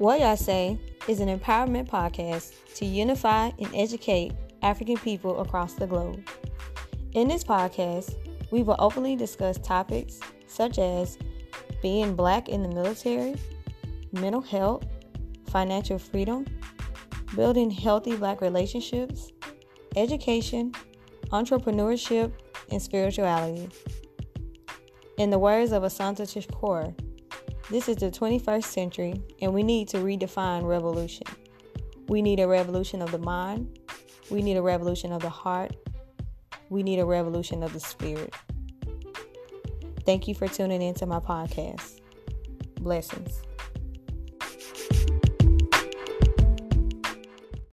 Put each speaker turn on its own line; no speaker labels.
What I Say is an empowerment podcast to unify and educate African people across the globe. In this podcast, we will openly discuss topics such as being black in the military, mental health, financial freedom, building healthy black relationships, education, entrepreneurship, and spirituality. In the words of Assata Shakur, this is the 21st century and we need to redefine revolution. We need a revolution of the mind, we need a revolution of the heart, we need a revolution of the spirit. Thank you for tuning into my podcast. Blessings.